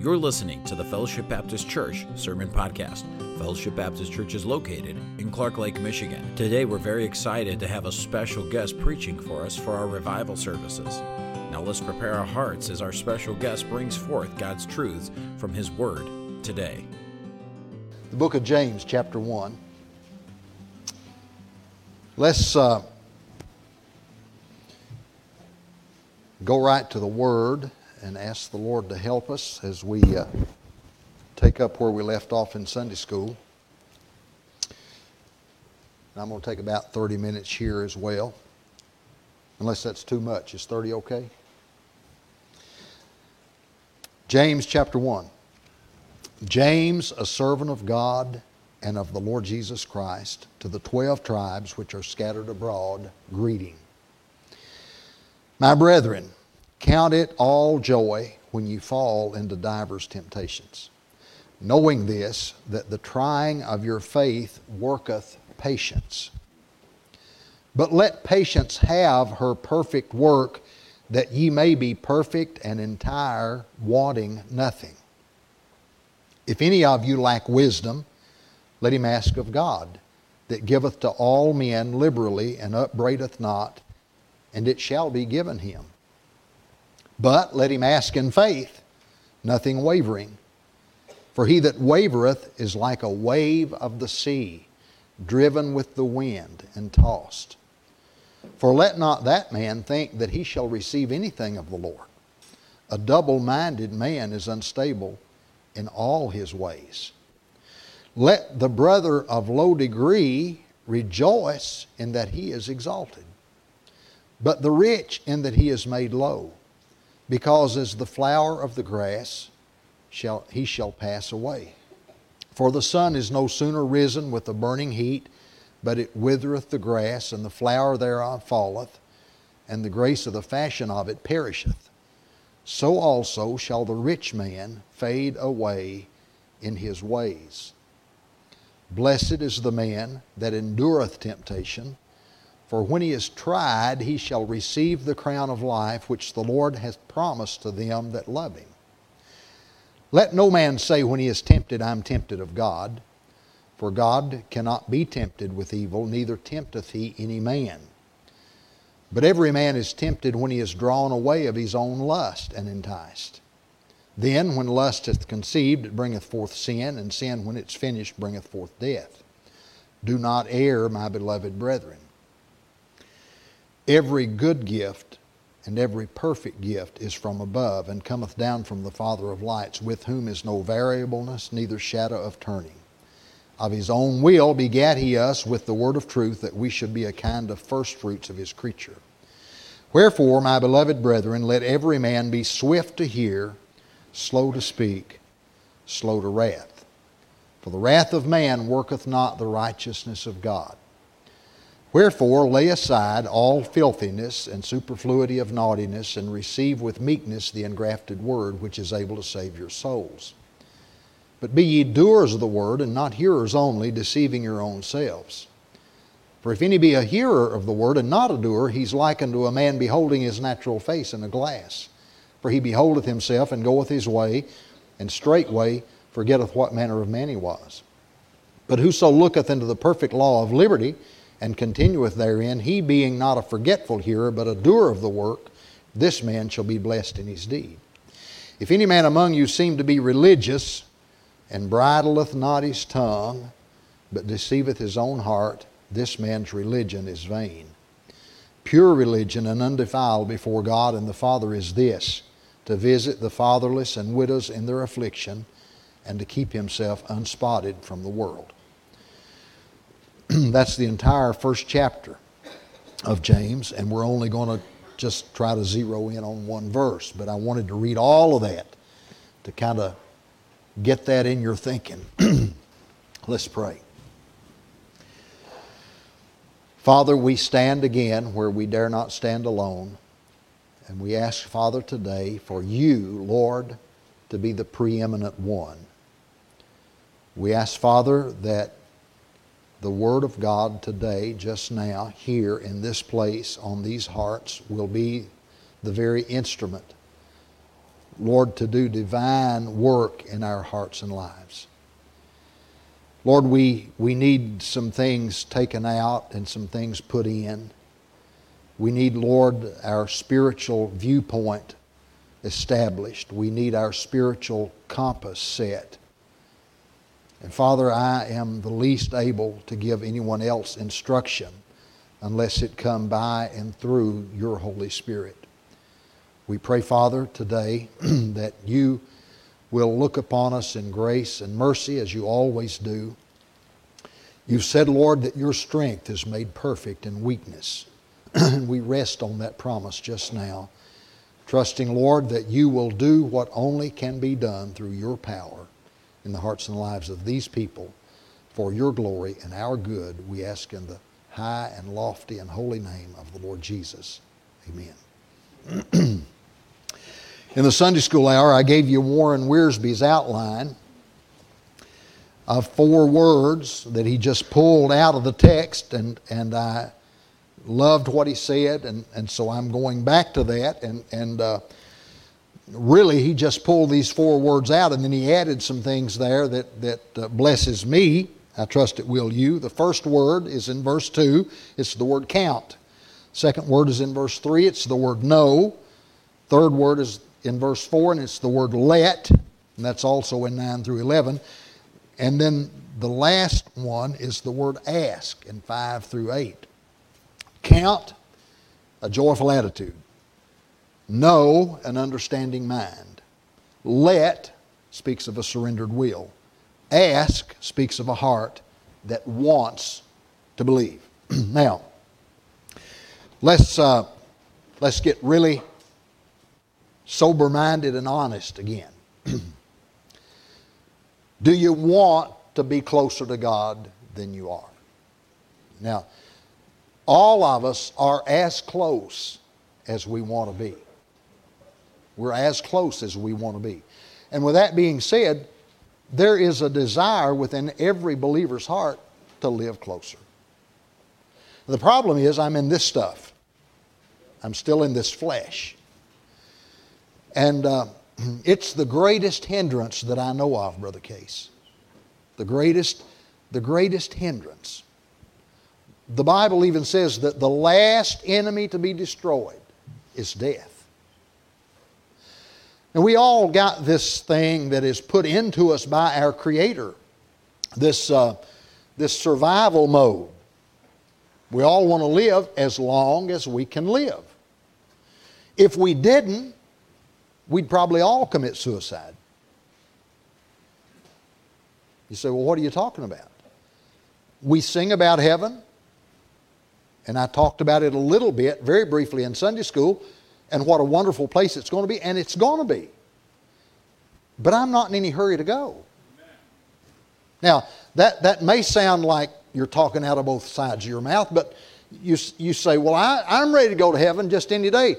You're listening to the Fellowship Baptist Church Sermon Podcast. Fellowship Baptist Church is located in Clark Lake, Michigan. Today, we're very excited to have a special guest preaching for us for our revival services. Now, let's prepare our hearts as our special guest brings forth God's truths from His Word today. The book of James, chapter 1. Let's uh, go right to the Word and ask the Lord to help us as we uh, take up where we left off in Sunday school. I'm going to take about 30 minutes here as well, unless that's too much. Is 30 okay? James chapter 1. James, a servant of God and of the Lord Jesus Christ, to the 12 tribes which are scattered abroad, greeting. My brethren, Count it all joy when you fall into divers temptations, knowing this, that the trying of your faith worketh patience. But let patience have her perfect work, that ye may be perfect and entire, wanting nothing. If any of you lack wisdom, let him ask of God, that giveth to all men liberally and upbraideth not, and it shall be given him. But let him ask in faith, nothing wavering. For he that wavereth is like a wave of the sea, driven with the wind and tossed. For let not that man think that he shall receive anything of the Lord. A double minded man is unstable in all his ways. Let the brother of low degree rejoice in that he is exalted, but the rich in that he is made low because as the flower of the grass shall he shall pass away. For the sun is no sooner risen with a burning heat, but it withereth the grass, and the flower thereof falleth, and the grace of the fashion of it perisheth. So also shall the rich man fade away in his ways. Blessed is the man that endureth temptation for when he is tried, he shall receive the crown of life which the Lord hath promised to them that love him. Let no man say when he is tempted, I am tempted of God. For God cannot be tempted with evil, neither tempteth he any man. But every man is tempted when he is drawn away of his own lust and enticed. Then, when lust hath conceived, it bringeth forth sin, and sin, when it's finished, bringeth forth death. Do not err, my beloved brethren. Every good gift and every perfect gift is from above and cometh down from the Father of lights, with whom is no variableness, neither shadow of turning. Of his own will begat he us with the word of truth, that we should be a kind of firstfruits of his creature. Wherefore, my beloved brethren, let every man be swift to hear, slow to speak, slow to wrath. For the wrath of man worketh not the righteousness of God. Wherefore, lay aside all filthiness and superfluity of naughtiness, and receive with meekness the engrafted word, which is able to save your souls. But be ye doers of the word, and not hearers only, deceiving your own selves. For if any be a hearer of the word, and not a doer, he's like unto a man beholding his natural face in a glass. For he beholdeth himself, and goeth his way, and straightway forgetteth what manner of man he was. But whoso looketh into the perfect law of liberty, and continueth therein, he being not a forgetful hearer, but a doer of the work, this man shall be blessed in his deed. If any man among you seem to be religious, and bridleth not his tongue, but deceiveth his own heart, this man's religion is vain. Pure religion and undefiled before God and the Father is this to visit the fatherless and widows in their affliction, and to keep himself unspotted from the world. that's the entire first chapter of James, and we're only going to just try to zero in on one verse. But I wanted to read all of that to kind of get that in your thinking. Let's pray. Father, we stand again where we dare not stand alone. And we ask, Father, today for you, Lord, to be the preeminent one. We ask, Father, that the Word of God today, just now, here in this place, on these hearts, will be the very instrument Lord, to do divine work in our hearts and lives. Lord, we, we need some things taken out and some things put in. We need, Lord, our spiritual viewpoint established. We need our spiritual compass set. And Father, I am the least able to give anyone else instruction unless it come by and through your Holy Spirit. We pray, Father, today that you will look upon us in grace and mercy as you always do. You've said, Lord, that your strength is made perfect in weakness. and we rest on that promise just now, trusting, Lord, that you will do what only can be done through your power in the hearts and lives of these people for your glory and our good. We ask in the high and lofty and holy name of the Lord Jesus. Amen. in the Sunday school hour, I gave you Warren Wiersbe's outline of four words that he just pulled out of the text, and, and I loved what he said, and, and so I'm going back to that. And, and uh, really, he just pulled these four words out, and then he added some things there that, that uh, blesses me. I trust it will you. The first word is in verse 2, it's the word count. Second word is in verse 3, it's the word know. Third word is in verse 4, and it's the word let, and that's also in 9 through 11. And then the last one is the word ask in 5 through 8. Count, a joyful attitude. Know, an understanding mind. Let speaks of a surrendered will. Ask speaks of a heart that wants to believe. now, let's, uh, let's get really sober minded and honest again. Do you want to be closer to God than you are? Now, all of us are as close as we want to be. We're as close as we want to be. And with that being said, there is a desire within every believer's heart to live closer. The problem is, I'm in this stuff. I'm still in this flesh. And uh, it's the greatest hindrance that I know of, Brother Case. The greatest, the greatest hindrance. The Bible even says that the last enemy to be destroyed is death. And we all got this thing that is put into us by our Creator, this, uh, this survival mode. We all want to live as long as we can live. If we didn't, we'd probably all commit suicide. You say, well, what are you talking about? We sing about heaven, and I talked about it a little bit, very briefly, in Sunday school, and what a wonderful place it's going to be, and it's going to be. But I'm not in any hurry to go. Now, that, that may sound like you're talking out of both sides of your mouth, but you, you say, Well, I, I'm ready to go to heaven just any day.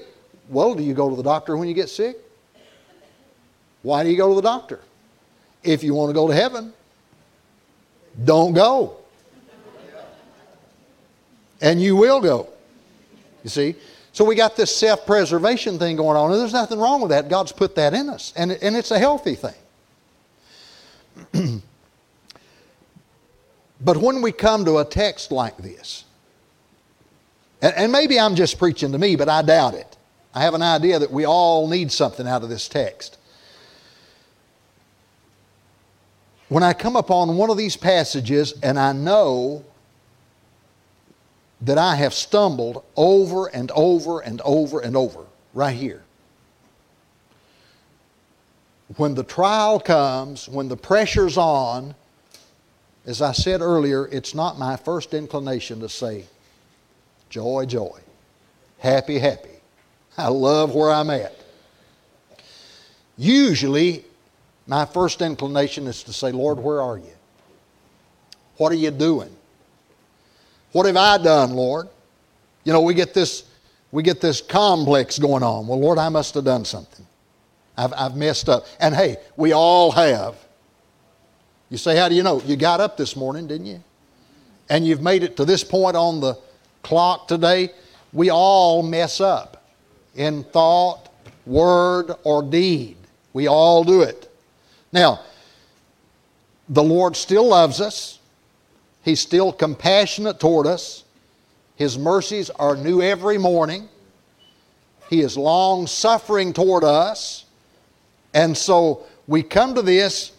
Well, do you go to the doctor when you get sick? Why do you go to the doctor? If you want to go to heaven, don't go and you will go. You see? So we got this self preservation thing going on, and there's nothing wrong with that. God's put that in us, and, and it's a healthy thing. but when we come to a text like this, and, and maybe I'm just preaching to me, but I doubt it. I have an idea that we all need something out of this text. When I come upon one of these passages and I know that I have stumbled over and over and over and over right here. When the trial comes, when the pressure's on, as I said earlier, it's not my first inclination to say, joy, joy, happy, happy. I love where I'm at. Usually, my first inclination is to say, Lord, where are you? What are you doing? What have I done, Lord? You know, we get this, we get this complex going on. Well, Lord, I must have done something. I've, I've messed up. And hey, we all have. You say, How do you know? You got up this morning, didn't you? And you've made it to this point on the clock today. We all mess up in thought, word, or deed. We all do it. Now, the Lord still loves us. He's still compassionate toward us. His mercies are new every morning. He is long suffering toward us. And so we come to this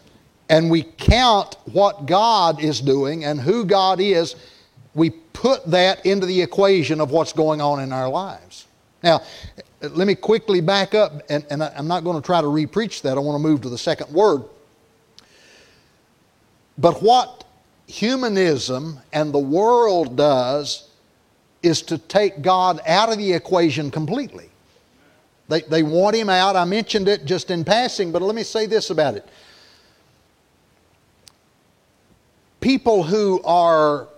and we count what God is doing and who God is. We put that into the equation of what's going on in our lives. Now, let me quickly back up, and, and I'm not going to try to repreach that. I want to move to the second word. But what humanism and the world does is to take God out of the equation completely. They, they want him out. I mentioned it just in passing, but let me say this about it. People who are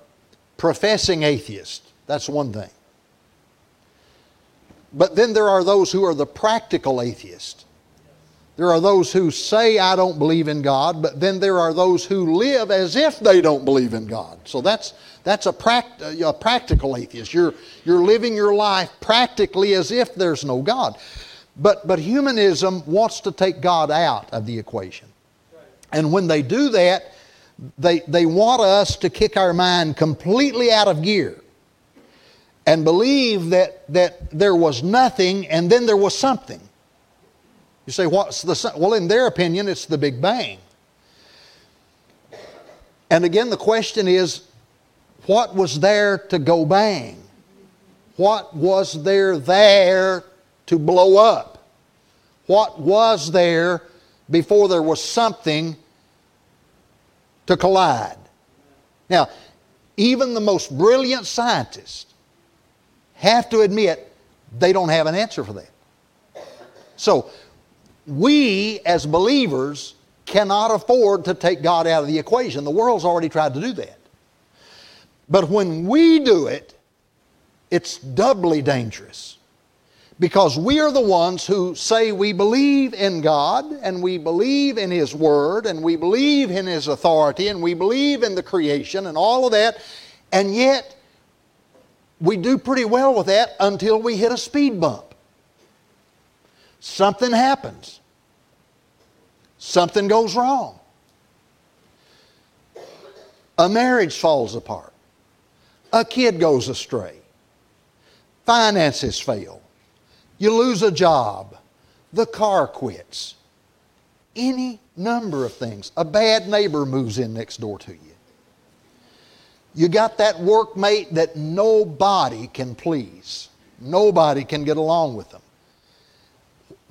professing atheists, that's one thing. But then there are those who are the practical atheists. There are those who say, I don't believe in God, but then there are those who live as if they don't believe in God. So that's, that's a, pract- a practical atheist. You're, you're living your life practically as if there's no God. But, but humanism wants to take God out of the equation. And when they do that, they, they want us to kick our mind completely out of gear and believe that, that there was nothing and then there was something. You say, what's the, well, in their opinion, it's the Big Bang. And again, the question is, what was there to go bang? What was there there to blow up? What was there before there was something to collide? Now, even the most brilliant scientists have to admit they don't have an answer for that. So, we as believers cannot afford to take God out of the equation. The world's already tried to do that. But when we do it, it's doubly dangerous because we are the ones who say we believe in God and we believe in His Word and we believe in His authority and we believe in the creation and all of that, and yet we do pretty well with that until we hit a speed bump something happens. Something goes wrong. A marriage falls apart. A kid goes astray. Finances fail. You lose a job. The car quits. Any number of things. A bad neighbor moves in next door to you. You got that workmate that nobody can please. Nobody can get along with them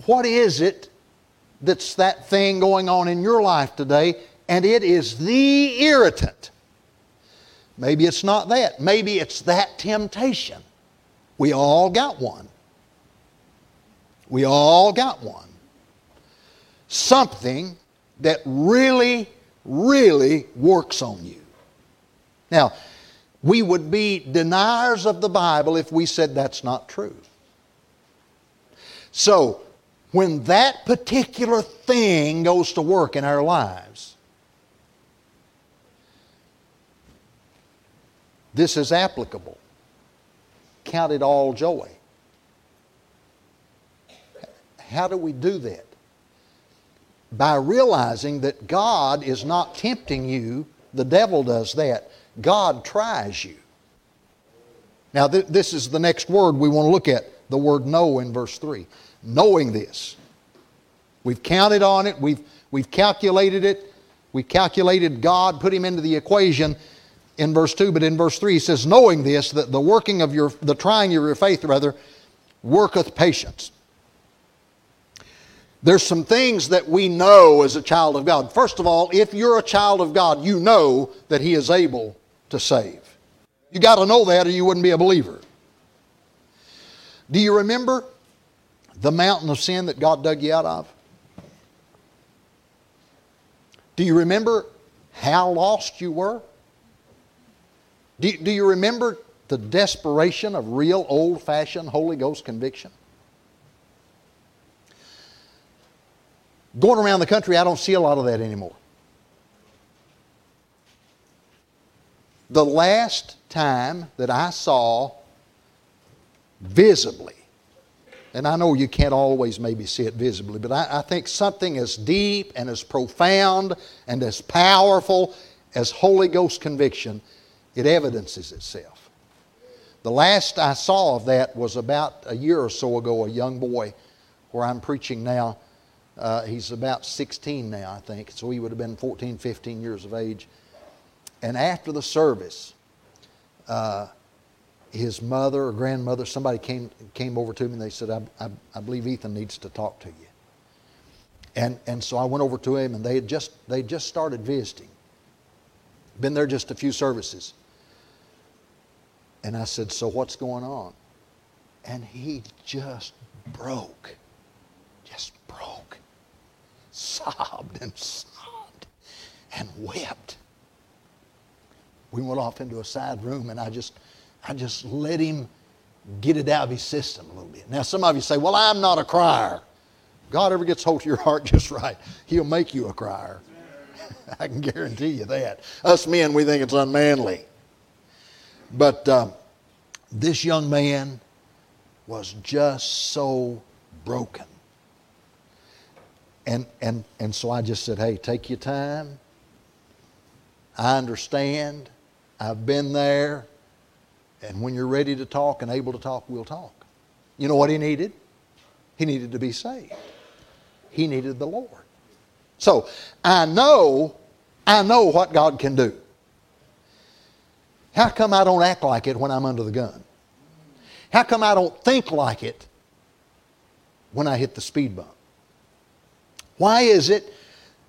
what is it that's that thing going on in your life today? And it is the irritant. Maybe it's not that. Maybe it's that temptation. We all got one. We all got one. Something that really, really works on you. Now, we would be deniers of the Bible if we said that's not true. So, when that particular thing goes to work in our lives, this is applicable. Count it all joy. How do we do that? By realizing that God is not tempting you, the devil does that. God tries you. Now, th- this is the next word we want to look at the word know in verse 3 knowing this. We've counted on it, we've, we've calculated it, we calculated God, put him into the equation in verse 2, but in verse 3 he says, knowing this, that the working of your, the trying of your faith, rather, worketh patience. There's some things that we know as a child of God. First of all, if you're a child of God, you know that He is able to save. You got to know that or you wouldn't be a believer. Do you remember the mountain of sin that God dug you out of? Do you remember how lost you were? Do, do you remember the desperation of real old fashioned Holy Ghost conviction? Going around the country, I don't see a lot of that anymore. The last time that I saw visibly and I know you can't always maybe see it visibly, but I, I think something as deep and as profound and as powerful as Holy Ghost conviction, it evidences itself. The last I saw of that was about a year or so ago, a young boy where I'm preaching now. Uh, he's about 16 now, I think, so he would have been 14, 15 years of age. And after the service, uh, his mother or grandmother, somebody came, came over to me and they said, I, I, I, believe Ethan needs to talk to you. And, and so I went over to him and they had just, they just started visiting. Been there just a few services. And I said, So what's going on? And he just broke. Just broke. Sobbed and sobbed and wept. We went off into a side room and I just I just let him get it out of his system a little bit. Now some of you say, Well, I'm not a crier. God ever gets hold of your heart just right, He'll make you a crier. I can guarantee you that. Us men, we think it's unmanly. But uh, this young man was just so broken. And, and, and so I just said, hey, take your time. I understand. I've been there. And when you're ready to talk and able to talk, we'll talk. You know what he needed? He needed to be saved. He needed the Lord. So I know, I know what God can do. How come I don't act like it when I'm under the gun? How come I don't think like it when I hit the speed bump? Why is it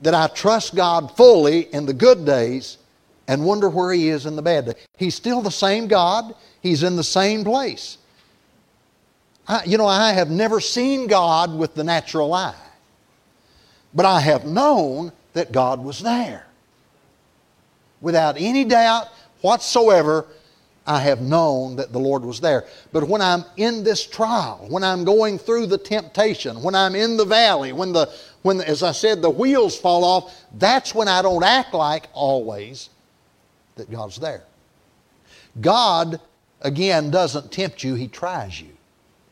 that I trust God fully in the good days and wonder where He is in the bad days? He's still the same God, He's in the same place. I, you know, I have never seen God with the natural eye, but I have known that God was there. Without any doubt whatsoever, I have known that the Lord was there. But when I'm in this trial, when I'm going through the temptation, when I'm in the valley, when the when as I said the wheels fall off, that's when I don't act like always that God's there. God again doesn't tempt you, he tries you.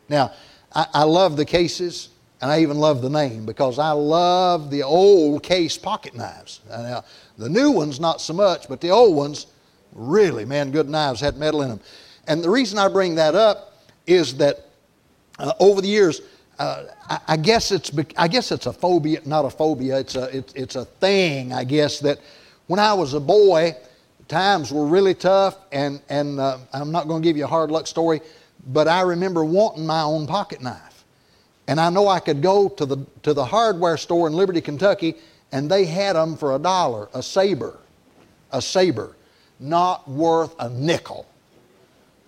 Now, I, I love the cases and I even love the name because I love the old case pocket knives. Now, the new ones, not so much, but the old ones, Really, man, good knives had metal in them. And the reason I bring that up is that uh, over the years, uh, I, I, guess it's I guess it's a phobia, not a phobia. It's a it's, it's a thing, I guess, that when I was a boy, times were really tough, and and uh, I'm not going to give you a hard luck story, but I remember wanting my own pocket knife, and I know I could go to the to the hardware store in Liberty, Kentucky, and they had them for a dollar, a saber, a saber not worth a nickel.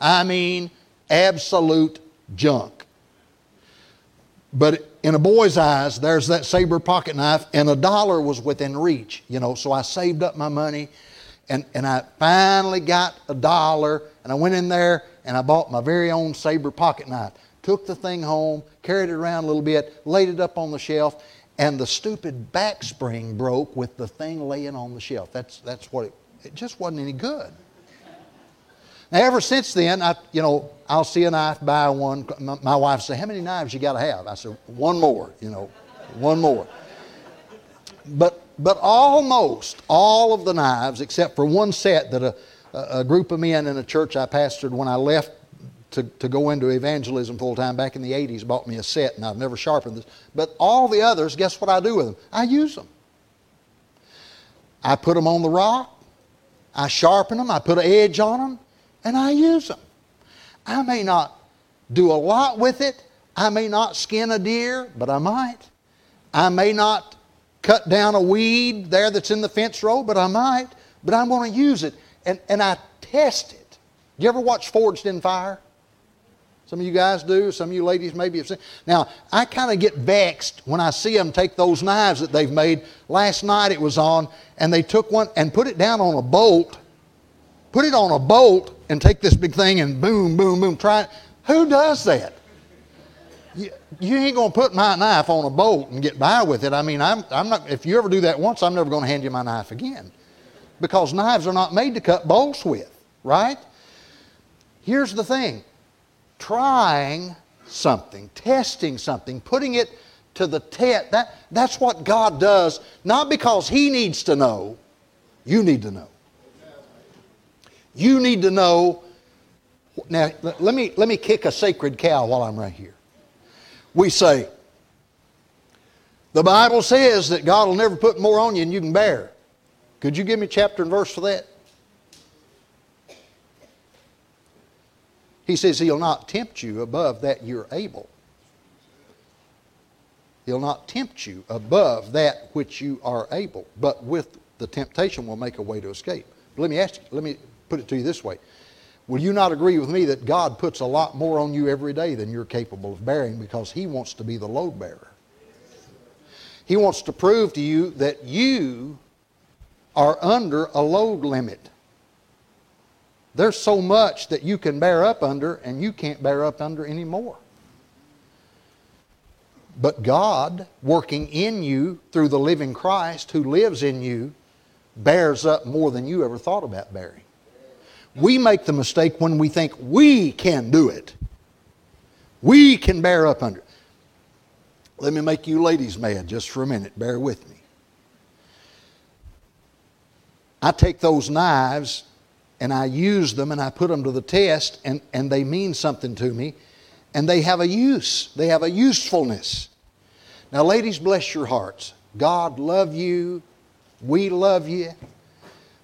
I mean, absolute junk. But in a boy's eyes, there's that saber pocket knife, and a dollar was within reach, you know. So I saved up my money, and, and I finally got a dollar, and I went in there and I bought my very own saber pocket knife. Took the thing home, carried it around a little bit, laid it up on the shelf, and the stupid back spring broke with the thing laying on the shelf. That's, that's what it it just wasn't any good. Now, ever since then, I, you know, I'll see a knife, buy one. My, my wife say, "How many knives you got to have?" I said, "One more." You know, one more. But but almost all of the knives, except for one set that a, a group of men in a church I pastored when I left to, to go into evangelism full time back in the 80s, bought me a set, and I've never sharpened this. But all the others, guess what I do with them? I use them. I put them on the rock. I sharpen them, I put an edge on them, and I use them. I may not do a lot with it. I may not skin a deer, but I might. I may not cut down a weed there that's in the fence row, but I might. But I'm going to use it. And, and I test it. Do you ever watch Forged in Fire? Some of you guys do. Some of you ladies maybe have seen. Now, I kind of get vexed when I see them take those knives that they've made. Last night it was on, and they took one and put it down on a bolt. Put it on a bolt and take this big thing and boom, boom, boom. Try it. Who does that? You, you ain't going to put my knife on a bolt and get by with it. I mean, I'm, I'm not, if you ever do that once, I'm never going to hand you my knife again. Because knives are not made to cut bolts with, right? Here's the thing trying something, testing something, putting it to the test. That, that's what God does, not because He needs to know, you need to know. You need to know. Now, let me, let me kick a sacred cow while I'm right here. We say, the Bible says that God will never put more on you than you can bear. Could you give me chapter and verse for that? He says he'll not tempt you above that you're able. He'll not tempt you above that which you are able, but with the temptation will make a way to escape. But let me ask you, let me put it to you this way. Will you not agree with me that God puts a lot more on you every day than you're capable of bearing because He wants to be the load bearer? He wants to prove to you that you are under a load limit. There's so much that you can bear up under, and you can't bear up under anymore. But God, working in you through the living Christ who lives in you, bears up more than you ever thought about bearing. We make the mistake when we think we can do it. We can bear up under it. Let me make you ladies mad just for a minute. Bear with me. I take those knives and I use them and I put them to the test and, and they mean something to me and they have a use. They have a usefulness. Now, ladies, bless your hearts. God love you. We love you.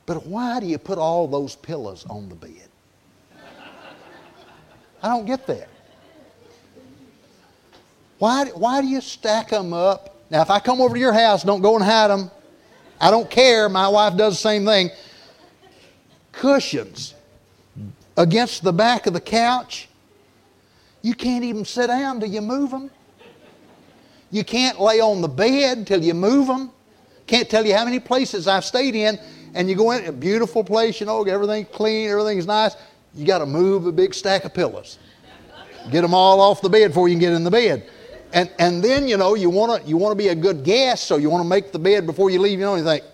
But why do you put all those pillows on the bed? I don't get that. Why, why do you stack them up? Now, if I come over to your house, don't go and hide them. I don't care. My wife does the same thing. Cushions against the back of the couch. You can't even sit down till you move them. You can't lay on the bed till you move them. Can't tell you how many places I've stayed in, and you go in a beautiful place, you know, everything's clean, everything's nice. You got to move a big stack of pillows. Get them all off the bed before you can get in the bed. And, and then, you know, you want to you wanna be a good guest, so you want to make the bed before you leave, you know, you think,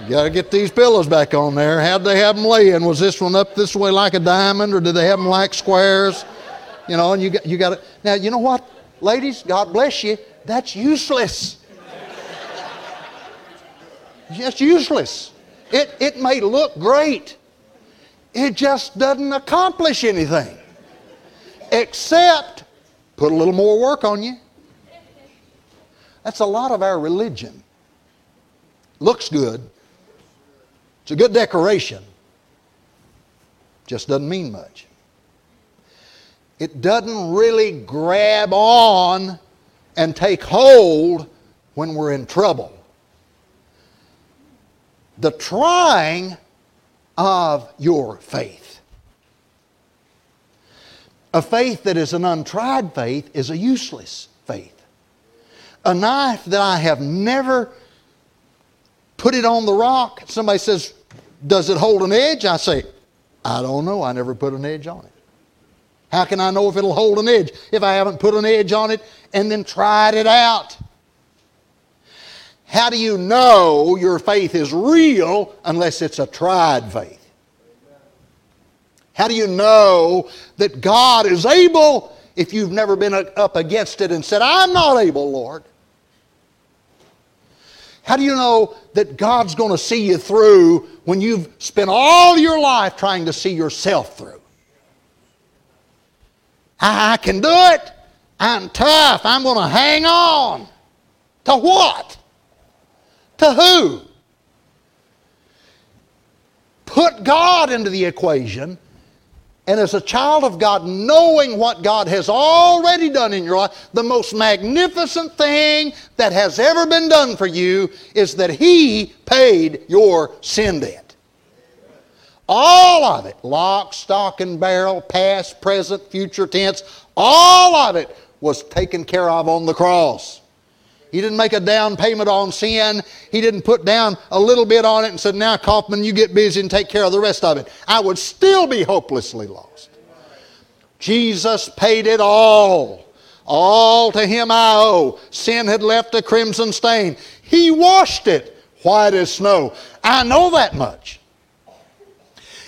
you got to get these pillows back on there. How'd they have them laying? Was this one up this way like a diamond, or did they have them like squares? You know, and you got, you got to. Now, you know what, ladies, God bless you, that's useless. Just useless. It, it may look great, it just doesn't accomplish anything except put a little more work on you. That's a lot of our religion. Looks good, it's a good decoration, just doesn't mean much. It doesn't really grab on and take hold when we're in trouble. The trying of your faith a faith that is an untried faith is a useless faith. A knife that I have never put it on the rock, somebody says, Does it hold an edge? I say, I don't know. I never put an edge on it. How can I know if it'll hold an edge if I haven't put an edge on it and then tried it out? How do you know your faith is real unless it's a tried faith? How do you know that God is able if you've never been up against it and said, I'm not able, Lord? How do you know that God's going to see you through when you've spent all your life trying to see yourself through? I can do it. I'm tough. I'm going to hang on. To what? To who? Put God into the equation and as a child of God, knowing what God has already done in your life, the most magnificent thing that has ever been done for you is that He paid your sin debt. All of it, lock, stock, and barrel, past, present, future tense, all of it was taken care of on the cross. He didn't make a down payment on sin. He didn't put down a little bit on it and said, Now, Kaufman, you get busy and take care of the rest of it. I would still be hopelessly lost. Jesus paid it all. All to him I owe. Sin had left a crimson stain. He washed it white as snow. I know that much.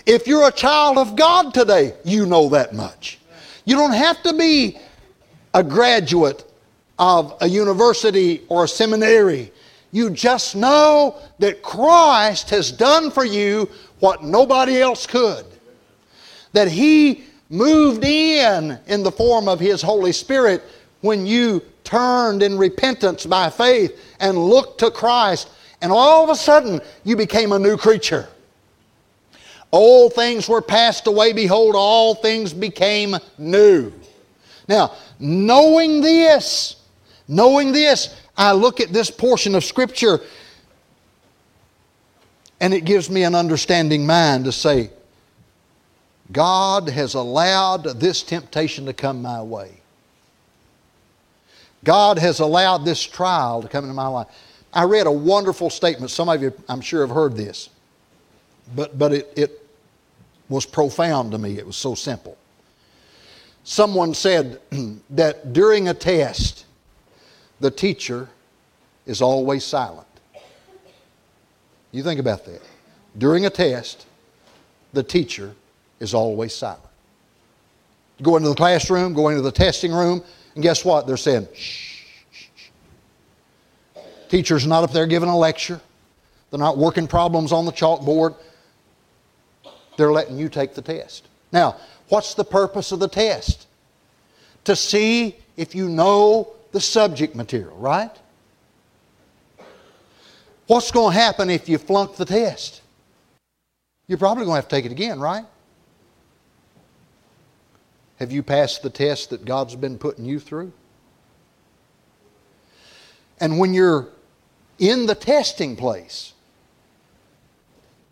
If you're a child of God today, you know that much. You don't have to be a graduate of a university or a seminary. You just know that Christ has done for you what nobody else could. That He moved in in the form of His Holy Spirit when you turned in repentance by faith and looked to Christ, and all of a sudden you became a new creature. Old things were passed away, behold, all things became new. Now, knowing this, knowing this, I look at this portion of Scripture and it gives me an understanding mind to say, God has allowed this temptation to come my way. God has allowed this trial to come into my life. I read a wonderful statement. Some of you, I'm sure, have heard this, but, but it, it was profound to me. It was so simple. Someone said that during a test, the teacher is always silent. You think about that. During a test, the teacher is always silent. Go into the classroom, go into the testing room, and guess what? They're saying, shh, shh, shh. Teacher's not up there giving a lecture. They're not working problems on the chalkboard. They're letting you take the test. Now, what's the purpose of the test? To see if you know the subject material, right? What's going to happen if you flunk the test? You're probably going to have to take it again, right? Have you passed the test that God's been putting you through? And when you're in the testing place,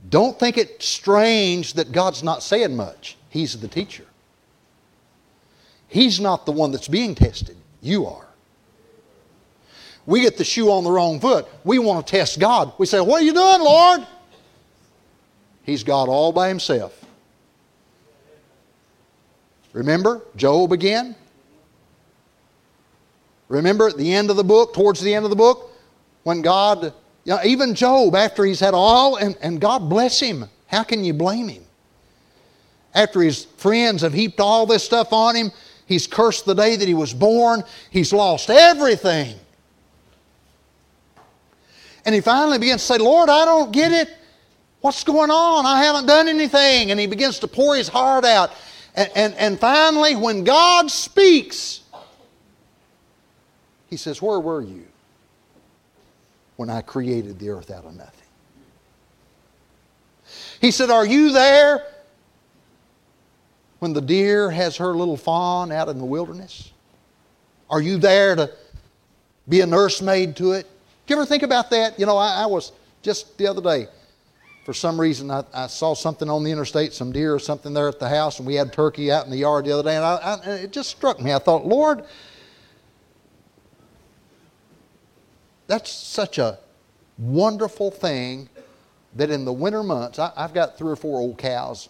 don't think it strange that God's not saying much. He's the teacher. He's not the one that's being tested. You are. We get the shoe on the wrong foot. We want to test God. We say, What are you doing, Lord? He's God all by himself. Remember Job again? Remember at the end of the book, towards the end of the book, when God, you know, even Job, after he's had all, and, and God bless him, how can you blame him? After his friends have heaped all this stuff on him, he's cursed the day that he was born, he's lost everything. And he finally begins to say, Lord, I don't get it. What's going on? I haven't done anything. And he begins to pour his heart out. And, and, and finally, when God speaks, he says, Where were you when I created the earth out of nothing? He said, Are you there when the deer has her little fawn out in the wilderness? Are you there to be a nursemaid to it? You ever think about that? You know, I, I was just the other day for some reason, I, I, saw something on the interstate, some deer or something there at the house, and we had turkey out in the yard the other day, and, I, I, it just struck me. I thought, Lord, that's such a wonderful thing that in the winter months, I, I've got three or four old cows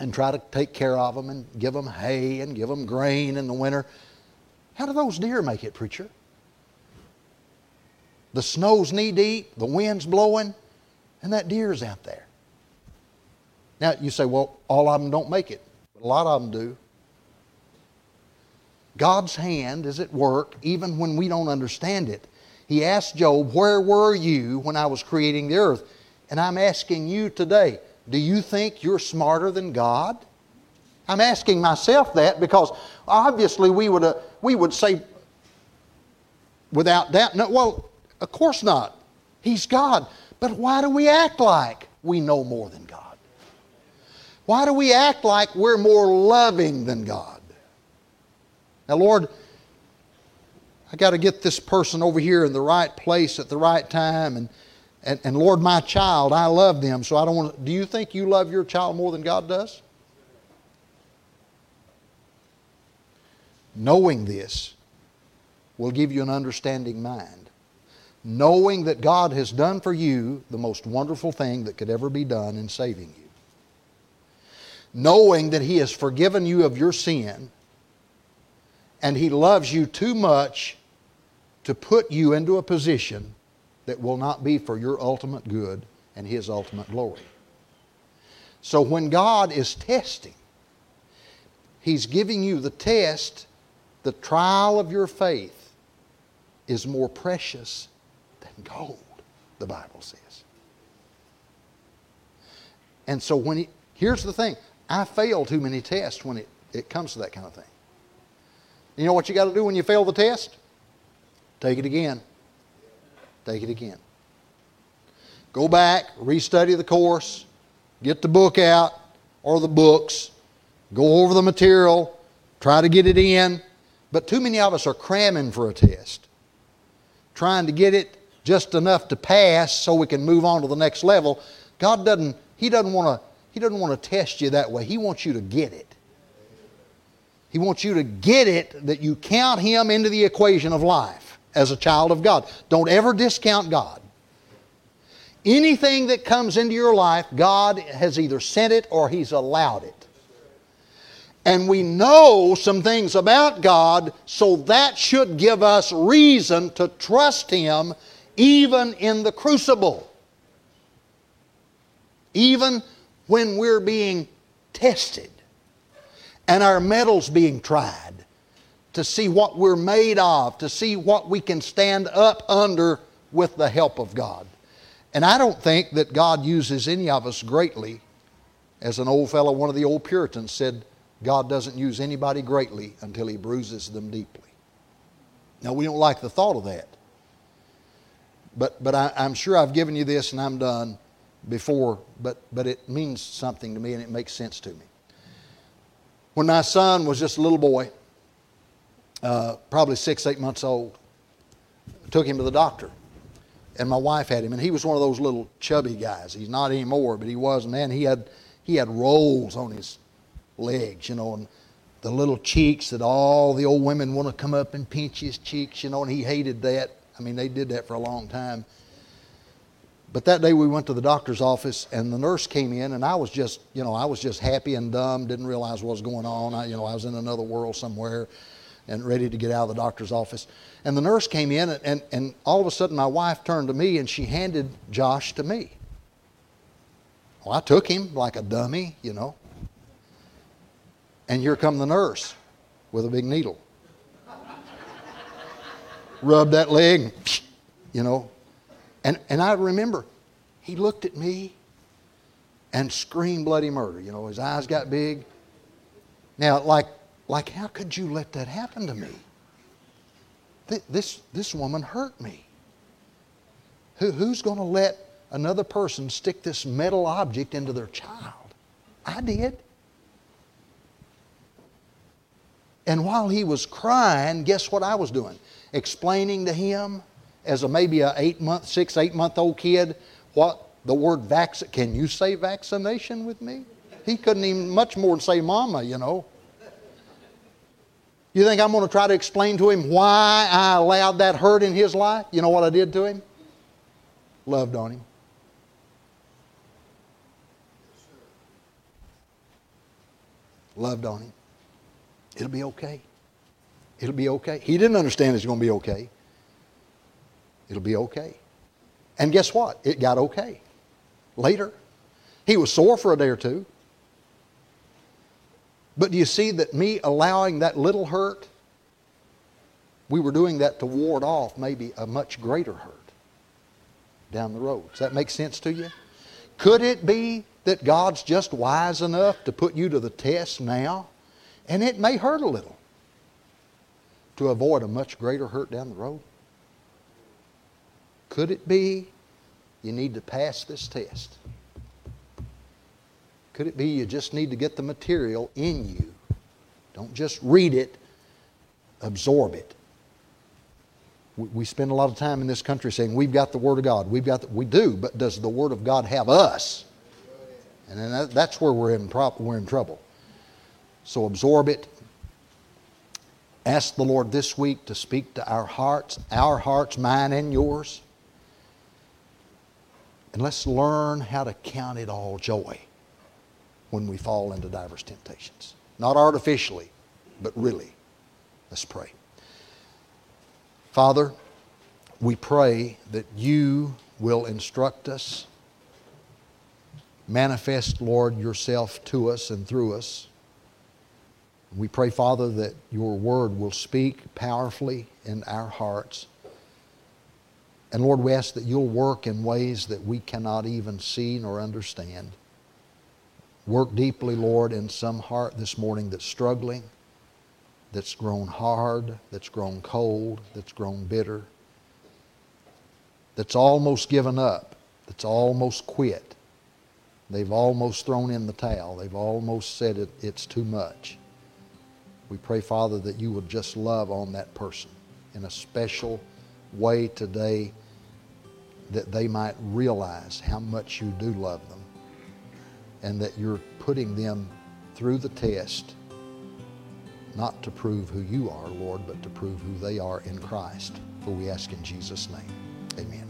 and try to take care of them and give them hay and give them grain in the winter. How do those deer make it, preacher? The snow's knee deep, the wind's blowing, and that deer's out there. Now, you say, well, all of them don't make it, but a lot of them do. God's hand is at work even when we don't understand it. He asked Job, Where were you when I was creating the earth? And I'm asking you today, do you think you're smarter than God? I'm asking myself that because obviously we would, uh, we would say without doubt, no, well, of course not. He's God. But why do we act like we know more than God? Why do we act like we're more loving than God? Now, Lord, I got to get this person over here in the right place at the right time. And, and, and Lord, my child, I love them, so I don't want to. Do you think you love your child more than God does? Knowing this will give you an understanding mind knowing that God has done for you the most wonderful thing that could ever be done in saving you. Knowing that He has forgiven you of your sin and He loves you too much to put you into a position that will not be for your ultimate good and His ultimate glory. So when God is testing, He's giving you the test, the trial of your faith is more precious gold, the Bible says. And so when he, here's the thing I fail too many tests when it, it comes to that kind of thing. You know what you got to do when you fail the test? Take it again. Take it again. Go back, restudy the course, get the book out or the books, go over the material, try to get it in. But too many of us are cramming for a test, trying to get it just enough to pass so we can move on to the next level. God doesn't, He doesn't want to, He doesn't want to test you that way. He wants you to get it. He wants you to get it that you count Him into the equation of life as a child of God. Don't ever discount God. Anything that comes into your life, God has either sent it or He's allowed it. And we know some things about God, so that should give us reason to trust Him even in the crucible. Even when we're being tested and our metals being tried to see what we're made of, to see what we can stand up under with the help of God. And I don't think that God uses any of us greatly. As an old fellow, one of the old Puritans said, God doesn't use anybody greatly until he bruises them deeply. Now, we don't like the thought of that. But, but I, am sure I've given you this and I'm done before, but, but it means something to me and it makes sense to me. When my son was just a little boy, uh, probably six, eight months old, I took him to the doctor and my wife had him, and he was one of those little chubby guys. He's not anymore, but he was, and he had he had rolls on his legs, you know, and the little cheeks that all the old women want to come up and pinch his cheeks, you know, and he hated that. I mean, they did that for a long time. But that day we went to the doctor's office, and the nurse came in, and I was just, you know, I was just happy and dumb, didn't realize what was going on. I, you know, I was in another world somewhere and ready to get out of the doctor's office. And the nurse came in, and, and, and all of a sudden, my wife turned to me and she handed Josh to me. Well, I took him like a dummy, you know. And here come the nurse with a big needle. Rubbed that leg, you know. And, and I remember he looked at me and screamed bloody murder. You know, his eyes got big. Now, like like, how could you let that happen to me? This, this woman hurt me. Who, who's going to let another person stick this metal object into their child? I did. And while he was crying, guess what I was doing? Explaining to him, as a maybe a eight month, six, eight month old kid, what the word vaccine. Can you say vaccination with me? He couldn't even much more than say mama, you know. You think I'm going to try to explain to him why I allowed that hurt in his life? You know what I did to him? Loved on him. Loved on him. It'll be okay. It'll be okay. He didn't understand it's going to be okay. It'll be okay. And guess what? It got okay. Later. He was sore for a day or two. But do you see that me allowing that little hurt, we were doing that to ward off maybe a much greater hurt down the road. Does that make sense to you? Could it be that God's just wise enough to put you to the test now? And it may hurt a little to avoid a much greater hurt down the road. Could it be you need to pass this test? Could it be you just need to get the material in you? Don't just read it, absorb it. We spend a lot of time in this country saying we've got the Word of God. We've got the, we do, but does the Word of God have us? And then that's where we're in, we're in trouble. So absorb it. Ask the Lord this week to speak to our hearts, our hearts, mine and yours. And let's learn how to count it all joy when we fall into diverse temptations. Not artificially, but really. Let's pray. Father, we pray that you will instruct us. manifest, Lord, yourself to us and through us. We pray, Father, that your word will speak powerfully in our hearts. And Lord, we ask that you'll work in ways that we cannot even see nor understand. Work deeply, Lord, in some heart this morning that's struggling, that's grown hard, that's grown cold, that's grown bitter, that's almost given up, that's almost quit. They've almost thrown in the towel. They've almost said it, it's too much. We pray, Father, that you would just love on that person in a special way today that they might realize how much you do love them and that you're putting them through the test not to prove who you are, Lord, but to prove who they are in Christ. For we ask in Jesus' name. Amen.